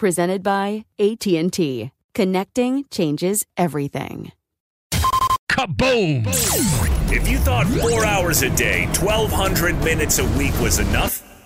Presented by AT&T. Connecting changes everything. Kaboom! If you thought four hours a day, 1,200 minutes a week was enough,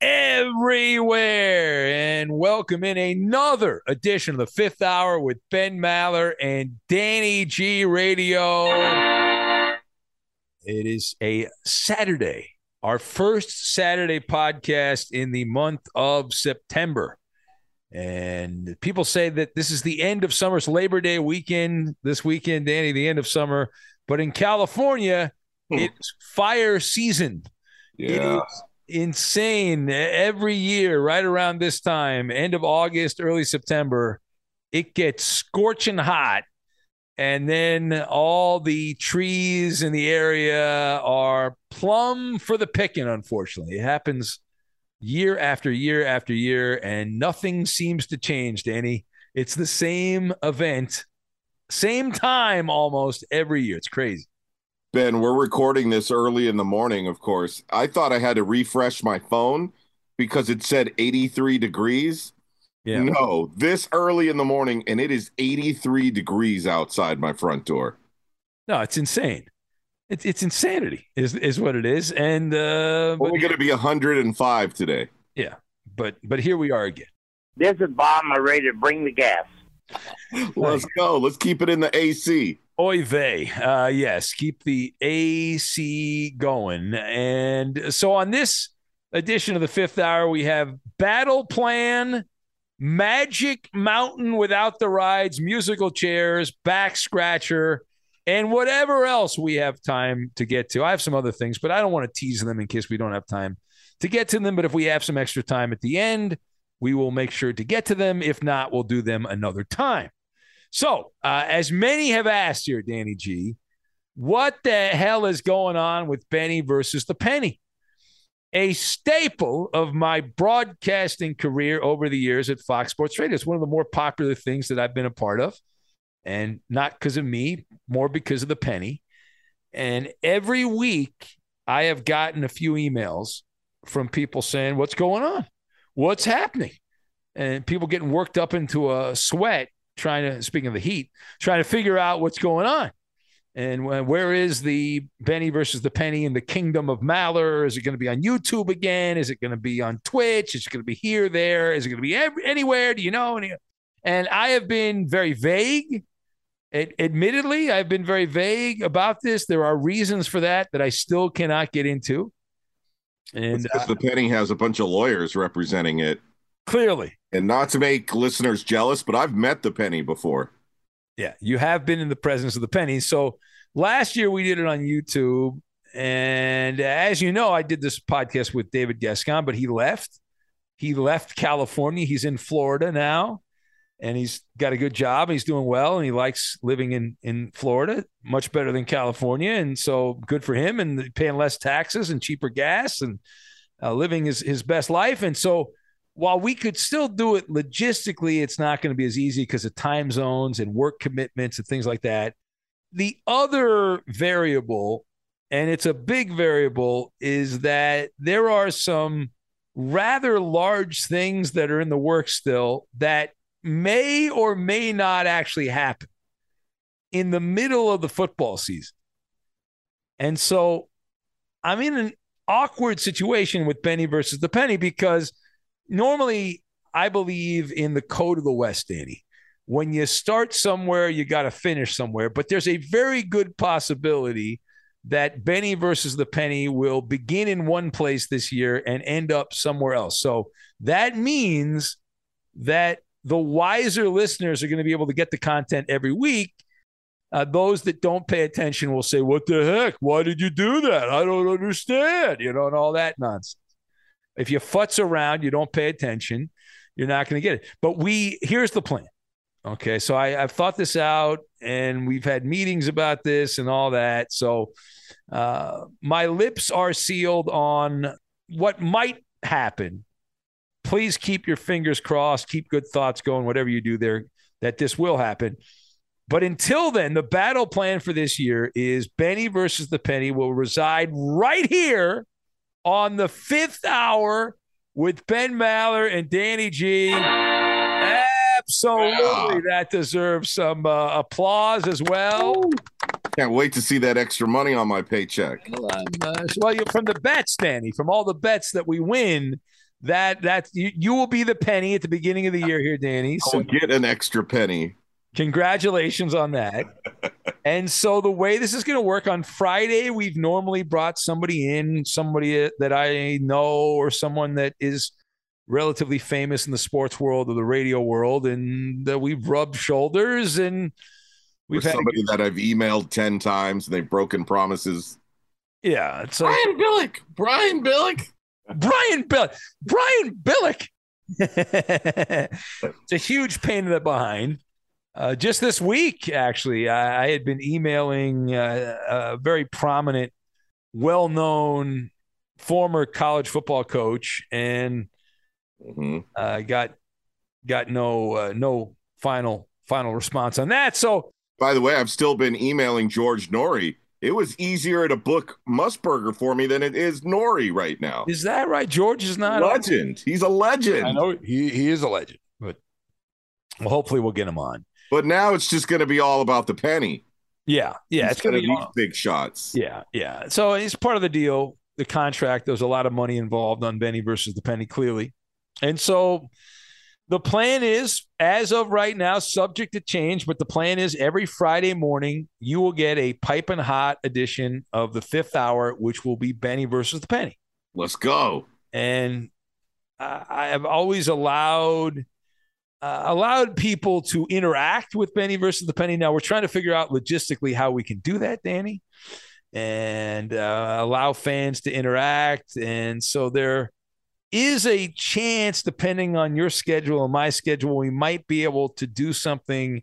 everywhere. And welcome in another edition of the fifth hour with ben maller and danny g radio. It is a saturday our first saturday podcast in the month of september. And people say that this is the end of summer. It's labor day weekend this weekend danny the end of summer. But in california hmm. it's fire season. Yeah. is insane. Every year, right around this time, end of August, early September, it gets scorching hot. And then all the trees in the area are plumb for the picking, unfortunately. It happens year after year after year, and nothing seems to change, Danny. It's the same event, same time almost every year. It's crazy. Ben, we're recording this early in the morning, of course. I thought I had to refresh my phone because it said 83 degrees. Yeah. No, this early in the morning, and it is 83 degrees outside my front door. No, it's insane. It's it's insanity is is what it is. And uh but Only going to be 105 today. yeah, but but here we are again. This is Bob. I'm ready to bring the gas. Let's go. Let's keep it in the AC. Oy vey. Uh yes, keep the AC going. And so on this edition of the fifth hour, we have Battle Plan, Magic Mountain without the rides, musical chairs, back scratcher, and whatever else we have time to get to. I have some other things, but I don't want to tease them in case we don't have time to get to them. But if we have some extra time at the end, we will make sure to get to them. If not, we'll do them another time. So, uh, as many have asked here, Danny G, what the hell is going on with Benny versus the Penny? A staple of my broadcasting career over the years at Fox Sports Radio. It's one of the more popular things that I've been a part of, and not because of me, more because of the Penny. And every week, I have gotten a few emails from people saying, What's going on? What's happening? And people getting worked up into a sweat trying to, speaking of the heat, trying to figure out what's going on. And where is the Benny versus the Penny in the kingdom of Maller? Is it going to be on YouTube again? Is it going to be on Twitch? Is it going to be here, there? Is it going to be every, anywhere? Do you know? Any, and I have been very vague Ad- admittedly, I've been very vague about this. There are reasons for that that I still cannot get into. And uh, the penny has a bunch of lawyers representing it. clearly, And not to make listeners jealous, but I've met the penny before. Yeah, you have been in the presence of the penny. So last year we did it on YouTube. And as you know, I did this podcast with David Gascon, but he left. He left California. He's in Florida now. And he's got a good job. He's doing well, and he likes living in in Florida, much better than California. And so, good for him. And paying less taxes and cheaper gas, and uh, living his his best life. And so, while we could still do it logistically, it's not going to be as easy because of time zones and work commitments and things like that. The other variable, and it's a big variable, is that there are some rather large things that are in the works still that may or may not actually happen in the middle of the football season. And so I'm in an awkward situation with Benny versus the Penny because normally I believe in the code of the West, Danny. When you start somewhere, you got to finish somewhere. But there's a very good possibility that Benny versus the Penny will begin in one place this year and end up somewhere else. So that means that the wiser listeners are going to be able to get the content every week. Uh, those that don't pay attention will say, What the heck? Why did you do that? I don't understand, you know, and all that nonsense. If you futz around, you don't pay attention, you're not going to get it. But we, here's the plan. Okay. So I, I've thought this out and we've had meetings about this and all that. So uh, my lips are sealed on what might happen. Please keep your fingers crossed, keep good thoughts going, whatever you do there, that this will happen. But until then, the battle plan for this year is Benny versus the Penny will reside right here on the fifth hour with Ben Maller and Danny G. Absolutely, that deserves some uh, applause as well. Can't wait to see that extra money on my paycheck. Well, I'm, uh, well, from the bets, Danny, from all the bets that we win, that that you, you will be the penny at the beginning of the year here, Danny. I'll So get an extra penny. congratulations on that. and so the way this is going to work on Friday, we've normally brought somebody in, somebody that I know or someone that is relatively famous in the sports world or the radio world, and that we've rubbed shoulders and we've had somebody that I've emailed 10 times and they've broken promises. yeah, it's like Brian Billick. Brian Billick. Brian Billick. Brian Billick. it's a huge pain in the behind. Uh, just this week, actually, I, I had been emailing uh, a very prominent, well known former college football coach and Mhm. uh, got got no uh, no final final response on that. So By the way, I've still been emailing George Noory. It was easier to book Musburger for me than it is Nori right now. is that right? George is not a legend. He's a legend. I know he, he is a legend, but well, hopefully we'll get him on. But now it's just going to be all about the penny. Yeah, yeah, it's gonna be these big shots. Yeah, yeah. So it's part of the deal, the contract. There's a lot of money involved on Benny versus the Penny, clearly. And so the plan is, as of right now, subject to change, but the plan is every Friday morning, you will get a piping hot edition of the fifth hour, which will be Benny versus the Penny. Let's go. And I I have always allowed. Uh, allowed people to interact with Benny versus the Penny. Now we're trying to figure out logistically how we can do that, Danny and uh, allow fans to interact. And so there is a chance, depending on your schedule and my schedule, we might be able to do something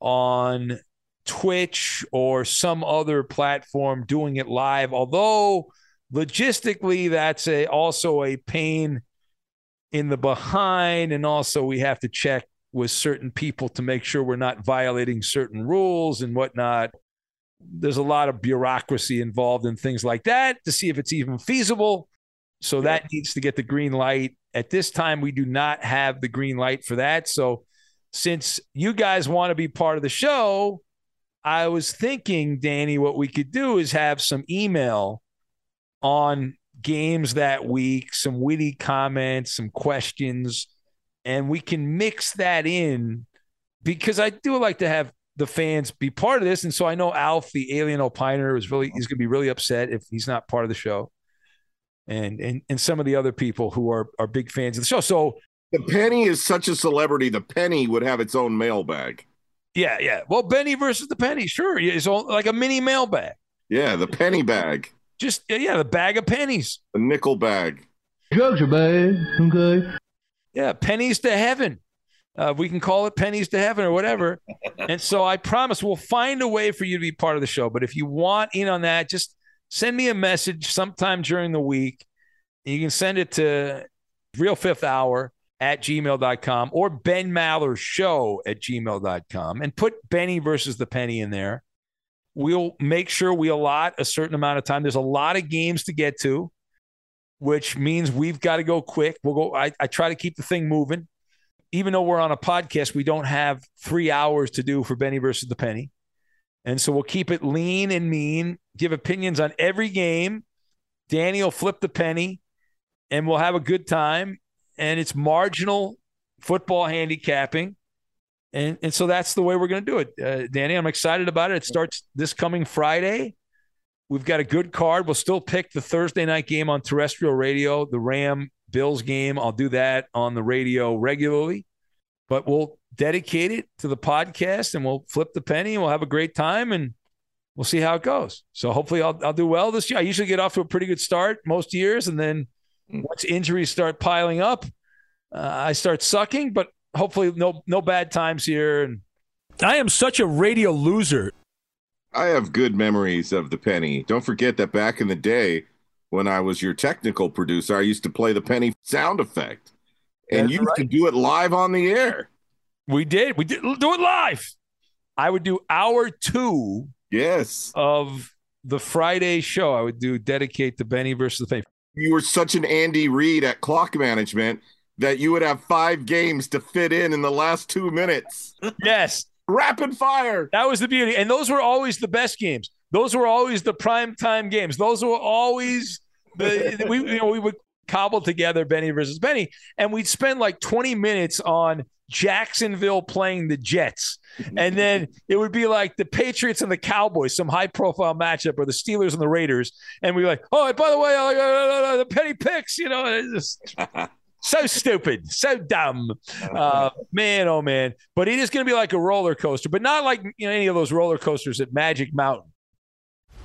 on Twitch or some other platform doing it live. Although logistically, that's a also a pain in the behind, and also we have to check with certain people to make sure we're not violating certain rules and whatnot there's a lot of bureaucracy involved in things like that to see if it's even feasible. So that needs to get the green light. At this time, we do not have the green light for that. So since you guys want to be part of the show, I was thinking, Danny, what we could do is have some email on games that week, some witty comments, some questions, and we can mix that in because I do like to have the fans be part of this. And so I know Alf, the alien opiner, is really he's going to be really upset if he's not part of the show, and and and some of the other people who are are big fans of the show. So the penny is such a celebrity. The penny would have its own mailbag. Yeah, yeah. Well, Benny versus the penny, sure, it's all, like a mini mailbag. Yeah, the penny bag. Just yeah, the bag of pennies. A nickel bag. Drugs are bad. Okay. Yeah, pennies to heaven. Uh, we can call it pennies to heaven or whatever. and so I promise we'll find a way for you to be part of the show. But if you want in on that, just send me a message sometime during the week. You can send it to Real Fifth Hour at gmail.com or Ben Maller Show at gmail.com and put Benny versus the penny in there. We'll make sure we allot a certain amount of time. There's a lot of games to get to, which means we've got to go quick. We'll go. I, I try to keep the thing moving even though we're on a podcast, we don't have three hours to do for Benny versus the Penny. And so we'll keep it lean and mean, give opinions on every game. Danny will flip the penny and we'll have a good time. And it's marginal football handicapping. And, and so that's the way we're going to do it. Uh, Danny, I'm excited about it. It starts this coming Friday. We've got a good card. We'll still pick the Thursday night game on terrestrial radio, the Ram Bills game. I'll do that on the radio regularly, but we'll dedicate it to the podcast and we'll flip the penny and we'll have a great time and we'll see how it goes. So hopefully I'll, I'll do well this year. I usually get off to a pretty good start most years. And then hmm. once injuries start piling up, uh, I start sucking, but hopefully no, no bad times here. And I am such a radio loser. I have good memories of the penny. Don't forget that back in the day, when I was your technical producer, I used to play the penny sound effect, and That's you used right. to do it live on the air. We did. We did do it live. I would do hour two. Yes. Of the Friday show, I would do dedicate to Benny versus the Penny. You were such an Andy Reid at clock management that you would have five games to fit in in the last two minutes. Yes. Rapid fire. That was the beauty. And those were always the best games. Those were always the prime time games. Those were always the we you know we would cobble together Benny versus Benny, and we'd spend like 20 minutes on Jacksonville playing the Jets. And then it would be like the Patriots and the Cowboys, some high profile matchup, or the Steelers and the Raiders. And we are like, oh, by the way, uh, uh, uh, the penny picks, you know, just so stupid, so dumb. Uh, man, oh man. But it is going to be like a roller coaster, but not like you know, any of those roller coasters at Magic Mountain.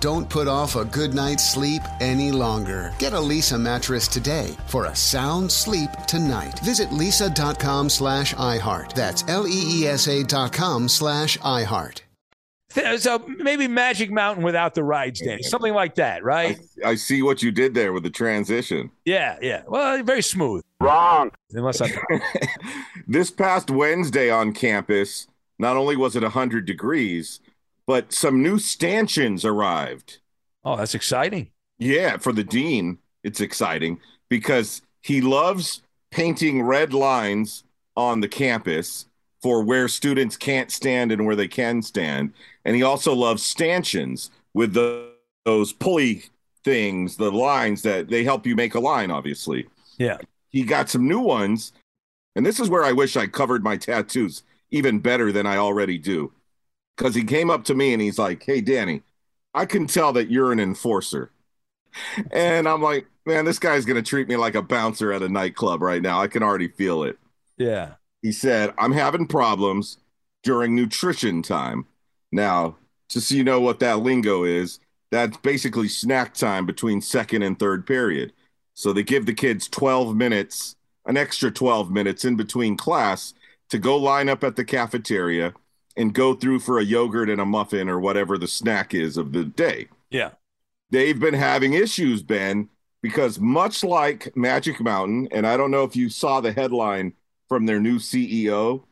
Don't put off a good night's sleep any longer. Get a Leesa mattress today for a sound sleep tonight. Visit leesa.com slash iHeart. That's L-E-E-S-A dot com slash iHeart. So maybe Magic Mountain without the rides, Danny. Something like that, right? I, I see what you did there with the transition. Yeah, yeah. Well, very smooth. Wrong. Unless I'm This past Wednesday on campus, not only was it 100 degrees, but some new stanchions arrived. Oh, that's exciting. Yeah, for the dean, it's exciting because he loves painting red lines on the campus for where students can't stand and where they can stand. And he also loves stanchions with the, those pulley things, the lines that they help you make a line, obviously. Yeah. He got some new ones. And this is where I wish I covered my tattoos even better than I already do. Because he came up to me and he's like, Hey, Danny, I can tell that you're an enforcer. And I'm like, Man, this guy's going to treat me like a bouncer at a nightclub right now. I can already feel it. Yeah. He said, I'm having problems during nutrition time. Now, just so you know what that lingo is, that's basically snack time between second and third period. So they give the kids 12 minutes, an extra 12 minutes in between class to go line up at the cafeteria and go through for a yogurt and a muffin or whatever the snack is of the day. Yeah. They've been having issues, Ben, because much like Magic Mountain, and I don't know if you saw the headline from their new CEO,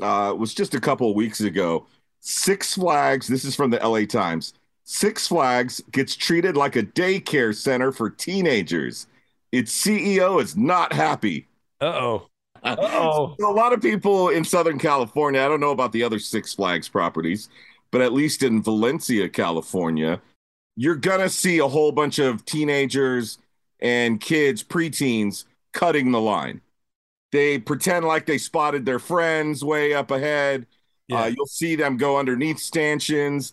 uh, it was just a couple of weeks ago. Six Flags, this is from the LA Times. Six Flags gets treated like a daycare center for teenagers. Its CEO is not happy. Uh oh. Uh oh. a lot of people in Southern California, I don't know about the other Six Flags properties, but at least in Valencia, California, you're going to see a whole bunch of teenagers and kids, preteens, cutting the line. They pretend like they spotted their friends way up ahead. Uh, you'll see them go underneath stanchions.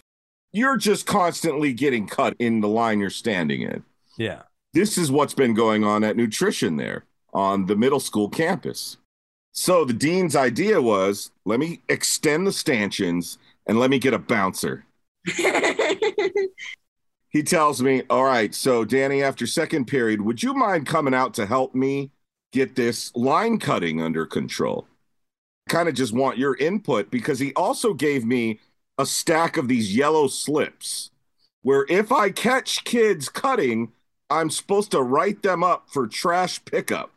You're just constantly getting cut in the line you're standing in. Yeah. This is what's been going on at nutrition there on the middle school campus. So the dean's idea was let me extend the stanchions and let me get a bouncer. he tells me, All right, so Danny, after second period, would you mind coming out to help me get this line cutting under control? Kind of just want your input because he also gave me a stack of these yellow slips where if I catch kids cutting, I'm supposed to write them up for trash pickup.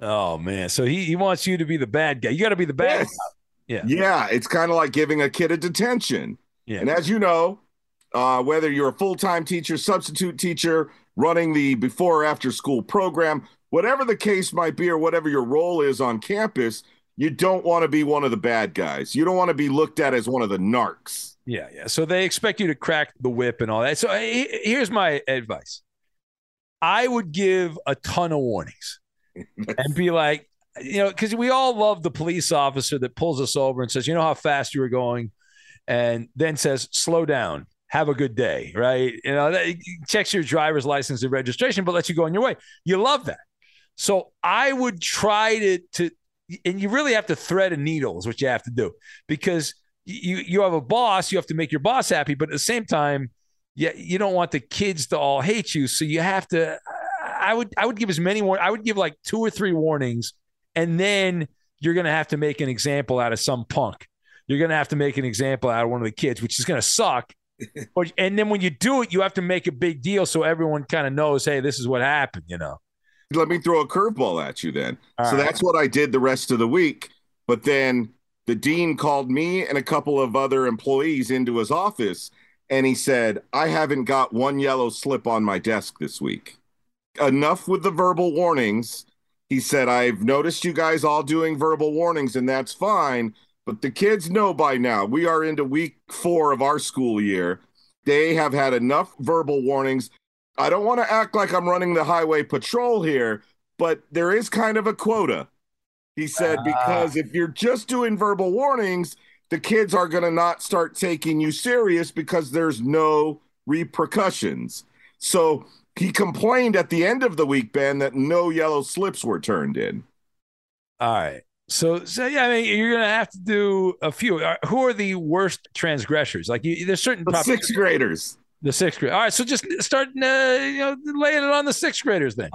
Oh man. So he, he wants you to be the bad guy. You gotta be the bad Yes. guy. Yeah. Yeah, it's kind of like giving a kid a detention. Yeah. And as you know, uh, whether you're a full time teacher, substitute teacher, running the before or after school program, whatever the case might be, or whatever your role is on campus, you don't want to be one of the bad guys. You don't want to be looked at as one of the narcs. Yeah, yeah. So they expect you to crack the whip and all that. So he- here's my advice. I would give a ton of warnings and be like, you know, because we all love the police officer that pulls us over and says, you know how fast you were going, and then says, slow down, have a good day, right? You know, that, checks your driver's license and registration, but lets you go on your way. You love that. So I would try to to, and you really have to thread a needle is what you have to do because you you have a boss, you have to make your boss happy, but at the same time, yeah, you don't want the kids to all hate you. So you have to. I would I would give as many war. I would give like two or three warnings, and then you're gonna have to make an example out of some punk. You're gonna have to make an example out of one of the kids, which is gonna suck. But and then when you do it, you have to make a big deal so everyone kind of knows, hey, this is what happened. You know. Let me throw a curveball at you then. All so right. that's what I did the rest of the week. But then the dean called me and a couple of other employees into his office and he said, I haven't got one yellow slip on my desk this week. Enough with the verbal warnings. He said, I've noticed you guys all doing verbal warnings, and that's fine. But the kids know by now we are into week four of our school year. They have had enough verbal warnings. I don't want to act like I'm running the highway patrol here, but there is kind of a quota. He said, ah. because if you're just doing verbal warnings, the kids are going to not start taking you serious because there's no repercussions. So he complained at the end of the week, Ben, that no yellow slips were turned in. All right. So, so yeah, I mean, you're gonna have to do a few. Uh, who are the worst transgressors? Like, you, there's certain the sixth graders. The sixth grade. All right, so just start, uh, you know, laying it on the sixth graders then.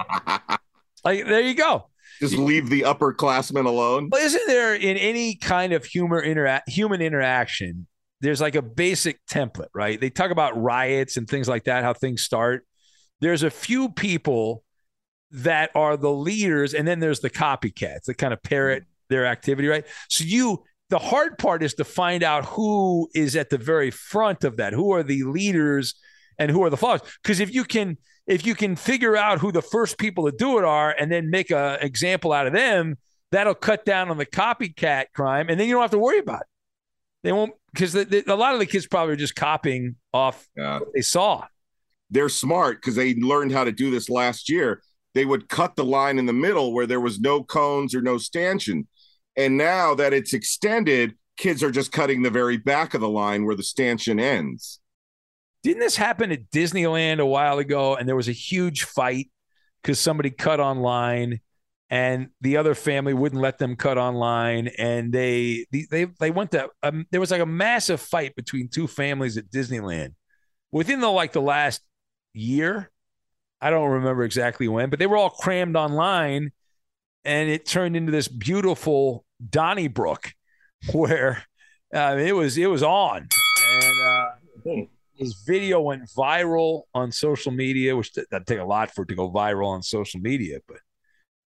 like, there you go. Just leave the upperclassmen alone. Well, isn't there in any kind of humor intera- human interaction? There's like a basic template, right? They talk about riots and things like that, how things start. There's a few people that are the leaders, and then there's the copycats that kind of parrot their activity, right? So you the hard part is to find out who is at the very front of that. Who are the leaders and who are the followers? Because if you can if you can figure out who the first people to do it are and then make an example out of them, that'll cut down on the copycat crime, and then you don't have to worry about it. They won't because a lot of the kids probably are just copying off yeah. what they saw. They're smart because they learned how to do this last year. They would cut the line in the middle where there was no cones or no stanchion and now that it's extended, kids are just cutting the very back of the line where the stanchion ends. Didn't this happen at Disneyland a while ago? And there was a huge fight because somebody cut online and the other family wouldn't let them cut online and they they they went to um, there was like a massive fight between two families at Disneyland within the like the last year I don't remember exactly when but they were all crammed online and it turned into this beautiful Donnybrook, where uh, it was it was on, and uh, his video went viral on social media, which that take a lot for it to go viral on social media. But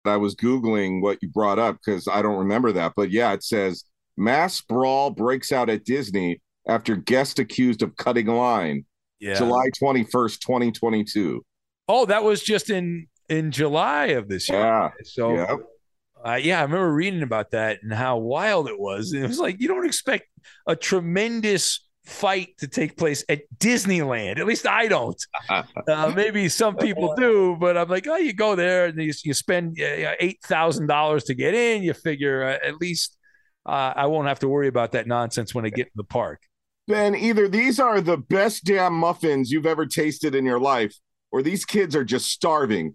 I was googling what you brought up because I don't remember that. But yeah, it says mass brawl breaks out at Disney after guest accused of cutting line. Yeah. July twenty first, twenty twenty two. Oh, that was just in in July of this year. Yeah. So. Yeah uh, yeah, I remember reading about that and how wild it was. And it was like you don't expect a tremendous fight to take place at Disneyland. At least I don't. Uh, maybe some people do, but I'm like, oh, you go there and you, you spend eight thousand dollars to get in. You figure uh, at least uh, I won't have to worry about that nonsense when I get in the park. Ben, either these are the best damn muffins you've ever tasted in your life, or these kids are just starving.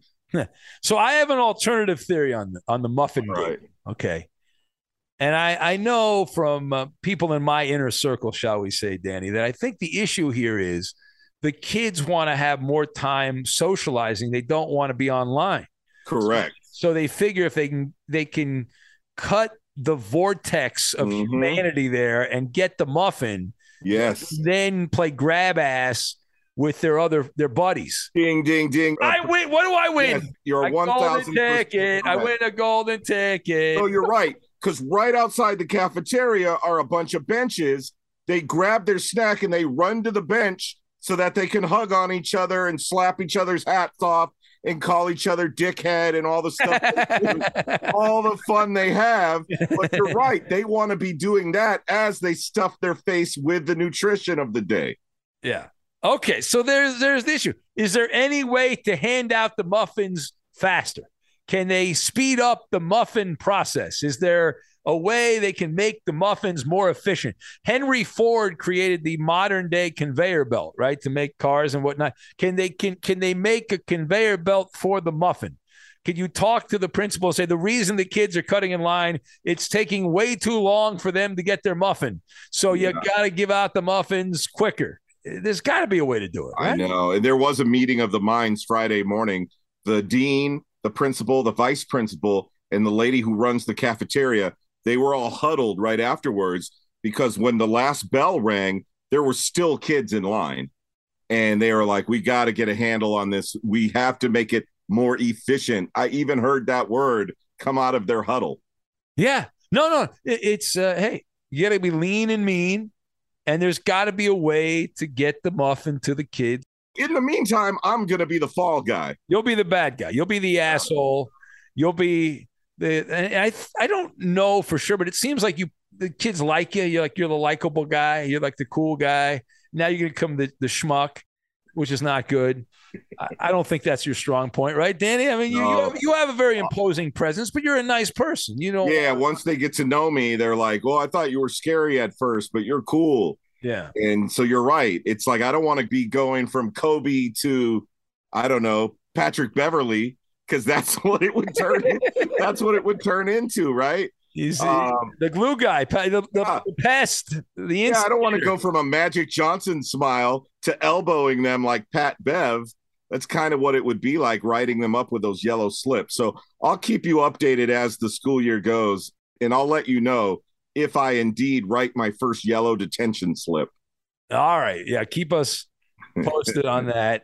so I have an alternative theory on the, on the muffin right. Okay. And I, I know from uh, people in my inner circle, shall we say, Danny, that I think the issue here is the kids want to have more time socializing. They don't want to be online. Correct. So, so they figure if they can they can cut the vortex of mm-hmm. humanity there and get the muffin. Yes. Then play grab ass with their other their buddies. Ding ding ding. I win. What do I win? Yes, you're a one thousand ticket. I win a golden ticket. Oh, you're right. Because right outside the cafeteria are a bunch of benches. They grab their snack and they run to the bench so that they can hug on each other and slap each other's hats off and call each other dickhead and all the stuff, all the fun they have. But you're right. They want to be doing that as they stuff their face with the nutrition of the day. Yeah. Okay, so there's there's the issue. Is there any way to hand out the muffins faster? Can they speed up the muffin process? Is there a way they can make the muffins more efficient? Henry Ford created the modern day conveyor belt, right, to make cars and whatnot. Can they can can they make a conveyor belt for the muffin? Can you talk to the principal and say the reason the kids are cutting in line, it's taking way too long for them to get their muffin. So you yeah. got to give out the muffins quicker there's got to be a way to do it. Right? I know. And there was a meeting of the minds Friday morning. The dean, the principal, the vice principal, and the lady who runs the cafeteria, they were all huddled right afterwards because when the last bell rang, there were still kids in line. And they were like, we got to get a handle on this. We have to make it more efficient. I even heard that word come out of their huddle. Yeah. No, no. It's, uh, hey, you got to be lean and mean and there's got to be a way to get the muffin to the kids. In the meantime, I'm going to be the fall guy. You'll be the bad guy. You'll be the asshole. You'll be I I don't know for sure, but it seems like you the kids like you. You're like you're the likable guy. You're like the cool guy. Now you're gonna come the the schmuck. which is not good. I, I, don't think that's your strong point, right, Danny? I mean, you, no. you, have, you, have, a very imposing presence, but you're a nice person. You know. Yeah. Once they get to know me, they're like, "Well, I thought you were scary at first, but you're cool." Yeah. And so you're right. It's like I don't want to be going from Kobe to, I don't know, Patrick Beverley because that's what it would turn. that's what it would turn into, right? He's um, the glue guy, the, the pest. The yeah, I don't want to go from a Magic Johnson smile to elbowing them like Pat Bev. That's kind of what it would be like writing them up with those yellow slips. So I'll keep you updated as the school year goes, and I'll let you know if I indeed write my first yellow detention slip. All right. Yeah. Keep us posted on that.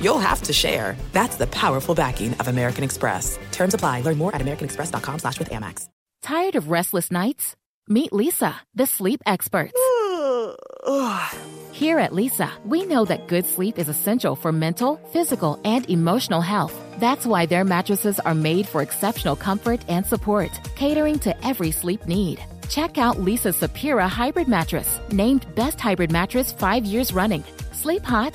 you'll have to share. That's the powerful backing of American Express. Terms apply. Learn more at americanexpress.com slash with Amex. Tired of restless nights? Meet Leesa, the sleep experts. Here at Leesa, we know that good sleep is essential for mental, physical, and emotional health. That's why their mattresses are made for exceptional comfort and support, catering to every sleep need. Check out Leesa's Sapira Hybrid Mattress, named Best Hybrid Mattress five years running. Sleep hot?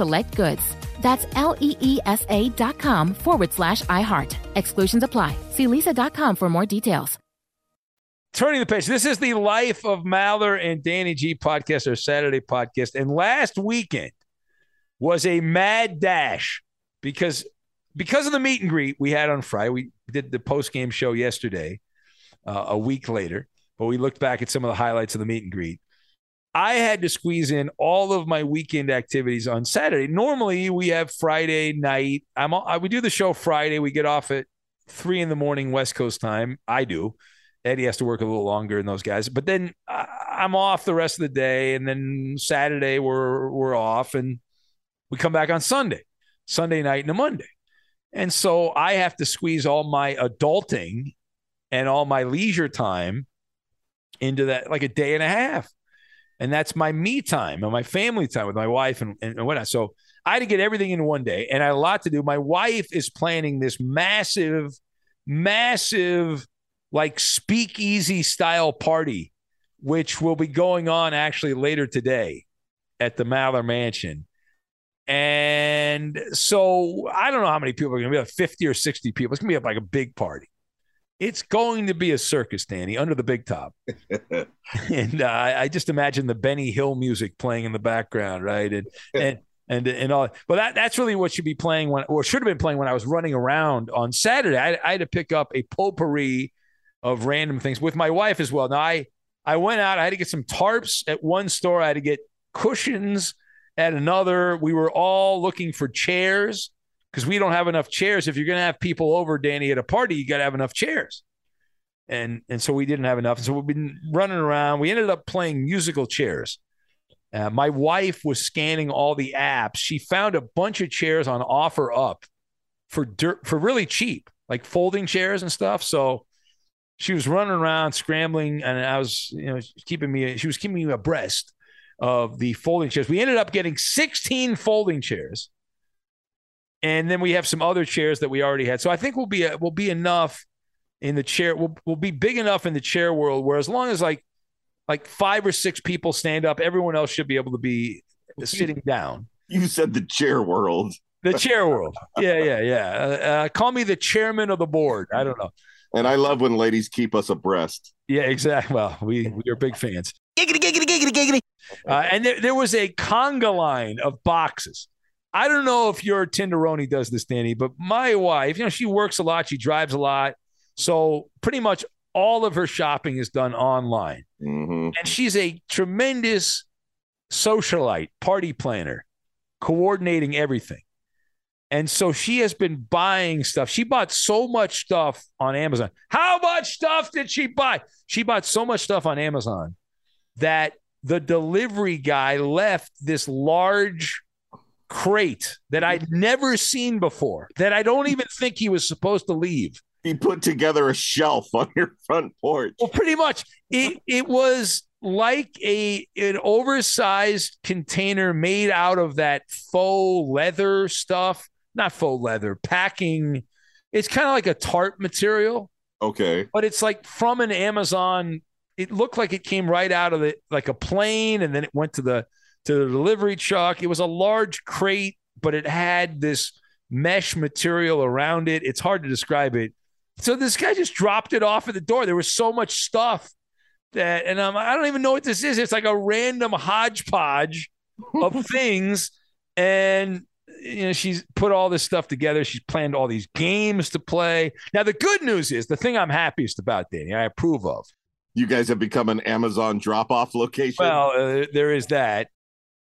select goods. That's L E E S A dot com forward slash iHeart. Exclusions apply. See leesa.com for more details. Turning the page. This is the Life of Maller and Danny G podcast, our Saturday podcast. And last weekend was a mad dash because because of the meet and greet we had on Friday. We did the post game show yesterday, uh, a week later, but we looked back at some of the highlights of the meet and greet. I had to squeeze in all of my weekend activities on Saturday. Normally, we have Friday night. I'm I, we do the show Friday. We get off at three in the morning West Coast time. I do. Eddie has to work a little longer than those guys, but then I'm off the rest of the day, and then Saturday we're we're off, and we come back on Sunday. Sunday night and a Monday. And so I have to squeeze all my adulting and all my leisure time into that like a day and a half. And that's my me time and my family time with my wife and, and, whatnot. So I had to get everything in one day and I had a lot to do. My wife is planning this massive, massive, like speakeasy style party, which will be going on actually later today at the Maller Mansion. And so I don't know how many people are going to be like 50 or 60 people. It's going to be like a big party. It's going to be a circus, Danny, under the big top. and uh, I just imagine the Benny Hill music playing in the background, right? And, and, and, and all. But that, that's really what should be playing when, or should have been playing when I was running around on Saturday. I, I had to pick up a potpourri of random things with my wife as well. Now, I, I went out, I had to get some tarps at one store, I had to get cushions at another. We were all looking for chairs because we don't have enough chairs. If you're going to have people over, Danny, at a party, you got to have enough chairs. and and so we didn't have enough. And so we've been running around. We ended up playing musical chairs. Uh, my wife was scanning all the apps. She found a bunch of chairs on OfferUp for dirt for really cheap, like folding chairs and stuff. So she was running around scrambling, and I was, you know, keeping me. She was keeping me abreast of the folding chairs. We ended up getting 16 folding chairs, and then we have some other chairs that we already had. So I think we'll be we'll be enough in the chair. We'll we'll be big enough in the chair world where as long as like like five or six people stand up, everyone else should be able to be sitting down. You said the chair world. The chair world. Yeah, yeah, yeah. Uh, uh, call me the chairman of the board. I don't know. And I love when ladies keep us abreast. Yeah, exactly. Well, we we are big fans. Giggity, giggity, giggity, giggity. Uh, and there, there was a conga line of boxes. I don't know if your Tinderoni does this, Danny, but my wife, you know, she works a lot, she drives a lot. So pretty much all of her shopping is done online. Mm-hmm. And she's a tremendous socialite, party planner, coordinating everything. And so she has been buying stuff. She bought so much stuff on Amazon. How much stuff did she buy? She bought so much stuff on Amazon that the delivery guy left this large crate that I'd never seen before, that I don't even think he was supposed to leave. He put together a shelf on your front porch. Well, pretty much. It it was like a an oversized container made out of that faux leather stuff not faux leather, packing. It's kind of like a tarp material. Okay. But it's like from an Amazon. It looked like it came right out of it, like a plane, and then it went to the to the delivery truck. It was a large crate, but it had this mesh material around it. It's hard to describe it. So this guy just dropped it off at the door. There was so much stuff that, and um, I don't even know what this is. It's like a random hodgepodge of things, and you know, she's put all this stuff together. She's planned all these games to play. Now, the good news is the thing I'm happiest about, Danny, I approve of. You guys have become an Amazon drop off location. Well, uh, there is that.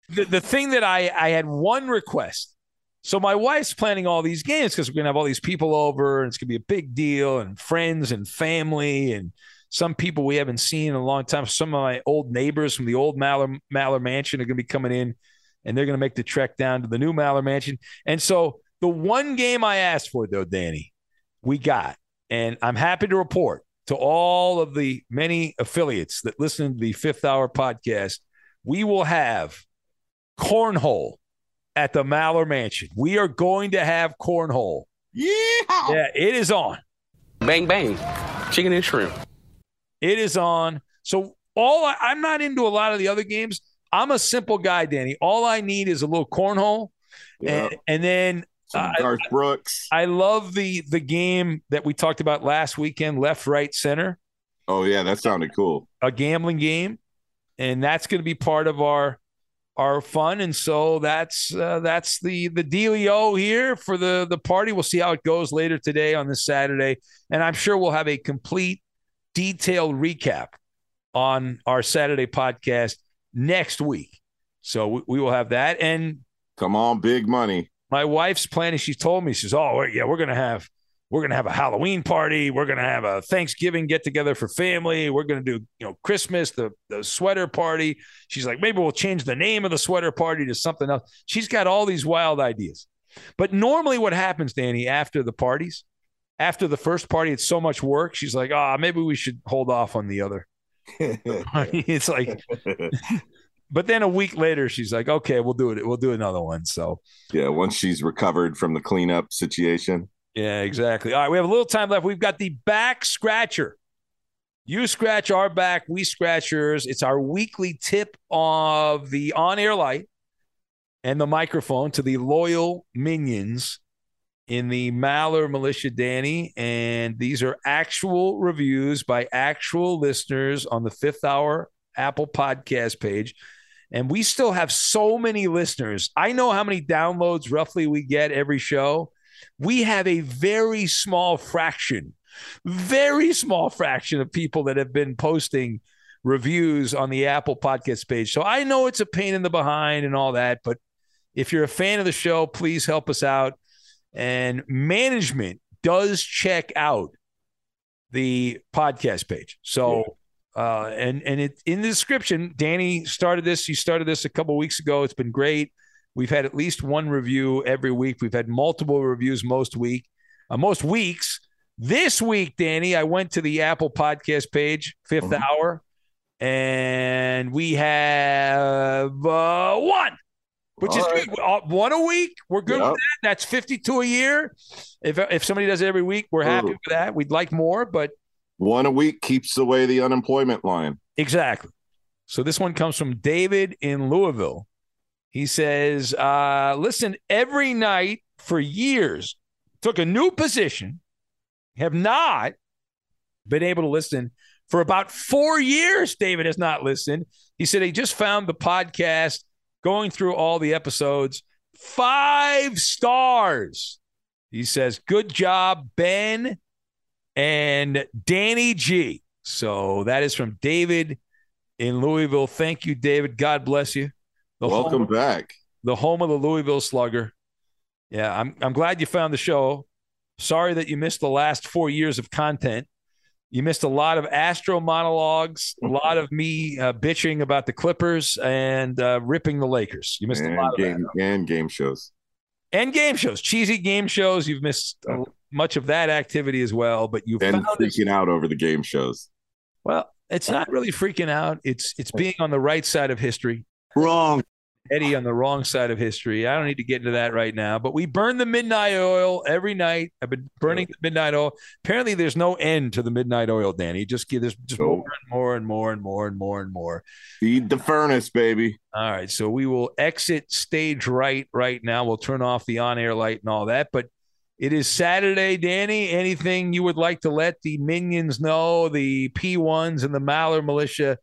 The, the thing that I, I had one request. So my wife's planning all these games because we're going to have all these people over and it's going to be a big deal and friends and family and some people we haven't seen in a long time. Some of my old neighbors from the old Maller, Maller Mansion are going to be coming in and they're going to make the trek down to the new Maller Mansion. And so the one game I asked for, though, Danny, we got. And I'm happy to report to all of the many affiliates that listen to the fifth hour podcast, we will have cornhole at the Maller Mansion. We are going to have cornhole. Yeah. Yeah, it is on. Bang, bang. Chicken and shrimp. It is on. So all I, I'm not into a lot of the other games. I'm a simple guy, Danny. All I need is a little cornhole, yeah. and, and, then uh, Garth Brooks. I love the the game that we talked about last weekend, left, right, center. Oh yeah, that sounded cool. A gambling game, and that's going to be part of our our fun. And so that's uh, that's the the dealio here for the the party. We'll see how it goes later today on this Saturday, and I'm sure we'll have a complete, detailed recap on our Saturday podcast next week. So we, we will have that. And come on, big money. My wife's planning. She told me, she says, "Oh, yeah, we're gonna have." We're gonna have a Halloween party. We're gonna have a Thanksgiving get together for family. We're gonna do, you know, Christmas, the the sweater party. She's like, maybe we'll change the name of the sweater party to something else. She's got all these wild ideas. But normally, what happens, Danny, after the parties, after the first party, it's so much work. She's like, ah, oh, maybe we should hold off on the other. it's like but then a week later she's like okay we'll do it we'll do another one so yeah once she's recovered from the cleanup situation yeah exactly all right we have a little time left we've got the back scratcher you scratch our back we scratch yours it's our weekly tip of the on-air light and the microphone to the loyal minions in the Maller Militia Danny. And these are actual reviews by actual listeners on the fifth hour Apple podcast page. And we still have so many listeners. I know how many downloads roughly we get every show. We have a very small fraction, very small fraction of people that have been posting reviews on the Apple podcast page. So I know it's a pain in the behind and all that, but if you're a fan of the show, please help us out and management does check out the podcast page. So, uh, and and it in the description, Danny started this. You started this a couple weeks ago. It's been great. We've had at least one review every week. We've had multiple reviews most week, uh, most weeks. This week, Danny, I went to the Apple Podcast page, 5th Mhm. hour, and we have uh, one, which All is right. good. Uh, One a week. We're good Yep. with that. That's 52 a year. If if somebody does it every week, we're happy with that. We'd like more, but One a week keeps away the unemployment line. Exactly. So this one comes from David in Louisville. He says, uh, listen, every night for years, took a new position, have not been able to listen for about four years. David has not listened. He said he just found the podcast, going through all the episodes, five stars. He says, good job, Ben and Danny G. So that is from David in Louisville. Thank you, David. God bless you. The Welcome home, back. the home of the Louisville Slugger. Yeah, I'm I'm glad you found the show. Sorry that you missed the last four years of content. You missed a lot of Astro monologues, a lot of me uh, bitching about the Clippers and uh, ripping the Lakers. You missed a And lot of that. game, and game shows. And game shows, cheesy game shows. You've missed uh, much of that activity as well. But you And found this freaking out over the game shows. Well, it's not really freaking out. It's it's being on the right side of history. Wrong. Eddie on the wrong side of history. I don't need to get into that right now, but we burn the midnight oil every night. I've been burning the midnight oil. Apparently, there's no end to the midnight oil, Danny. Just give there's just more and more and more and more and more and more. Feed the furnace, baby. All right, so we will exit stage right right now. We'll turn off the on-air light and all that, but it is Saturday, Danny. Anything you would like to let the minions know, the P1s and the Maller militia?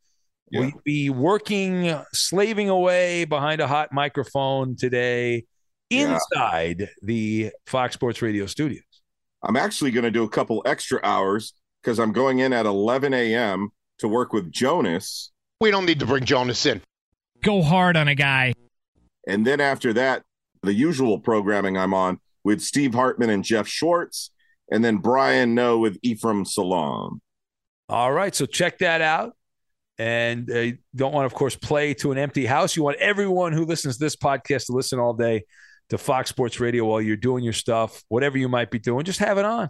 Yeah. We be working, slaving away behind a hot microphone today Yeah. inside the Fox Sports Radio studios. I'm actually going to do a couple extra hours because I'm going in at 11 a.m. to work with Jonas. We don't need to bring Jonas in. Go hard on a guy. And then after that, the usual programming I'm on with Steve Hartman and Jeff Schwartz, and then Brian Noe with Ephraim Salaam. All right, so check that out. And uh, you don't want to, of course, play to an empty house. You want everyone who listens to this podcast to listen all day to Fox Sports Radio while you're doing your stuff, whatever you might be doing. Just have it on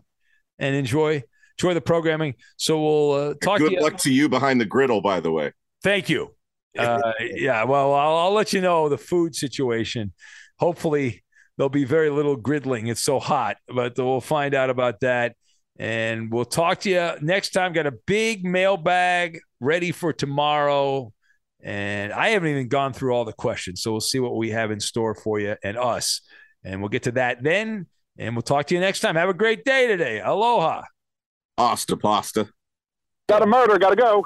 and enjoy enjoy the programming. So we'll uh, talk Good to you. luck to you behind the griddle, by the way. Thank you. Uh, yeah, well, I'll, I'll let you know the food situation. Hopefully, there'll be very little griddling. It's so hot, but we'll find out about that. And we'll talk to you next time. Got a big mailbag ready for tomorrow. And I haven't even gone through all the questions. So we'll see what we have in store for you and us. And we'll get to that then. And we'll talk to you next time. Have a great day today. Aloha. Asta pasta. Got a murder, gotta go.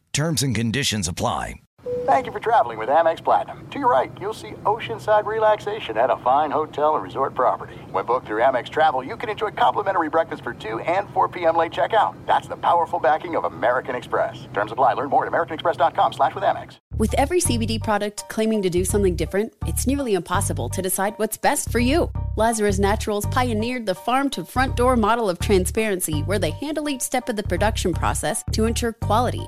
Terms and conditions apply. Thank you for traveling with Amex Platinum. To your right, you'll see oceanside relaxation at a fine hotel and resort property. When booked through Amex Travel, you can enjoy complimentary breakfast for 2 and 4 p.m. late checkout. That's the powerful backing of American Express. Terms apply. Learn more at americanexpress.com slash with Amex. With every CBD product claiming to do something different, it's nearly impossible to decide what's best for you. Lazarus Naturals pioneered the farm to front door model of transparency where they handle each step of the production process to ensure quality,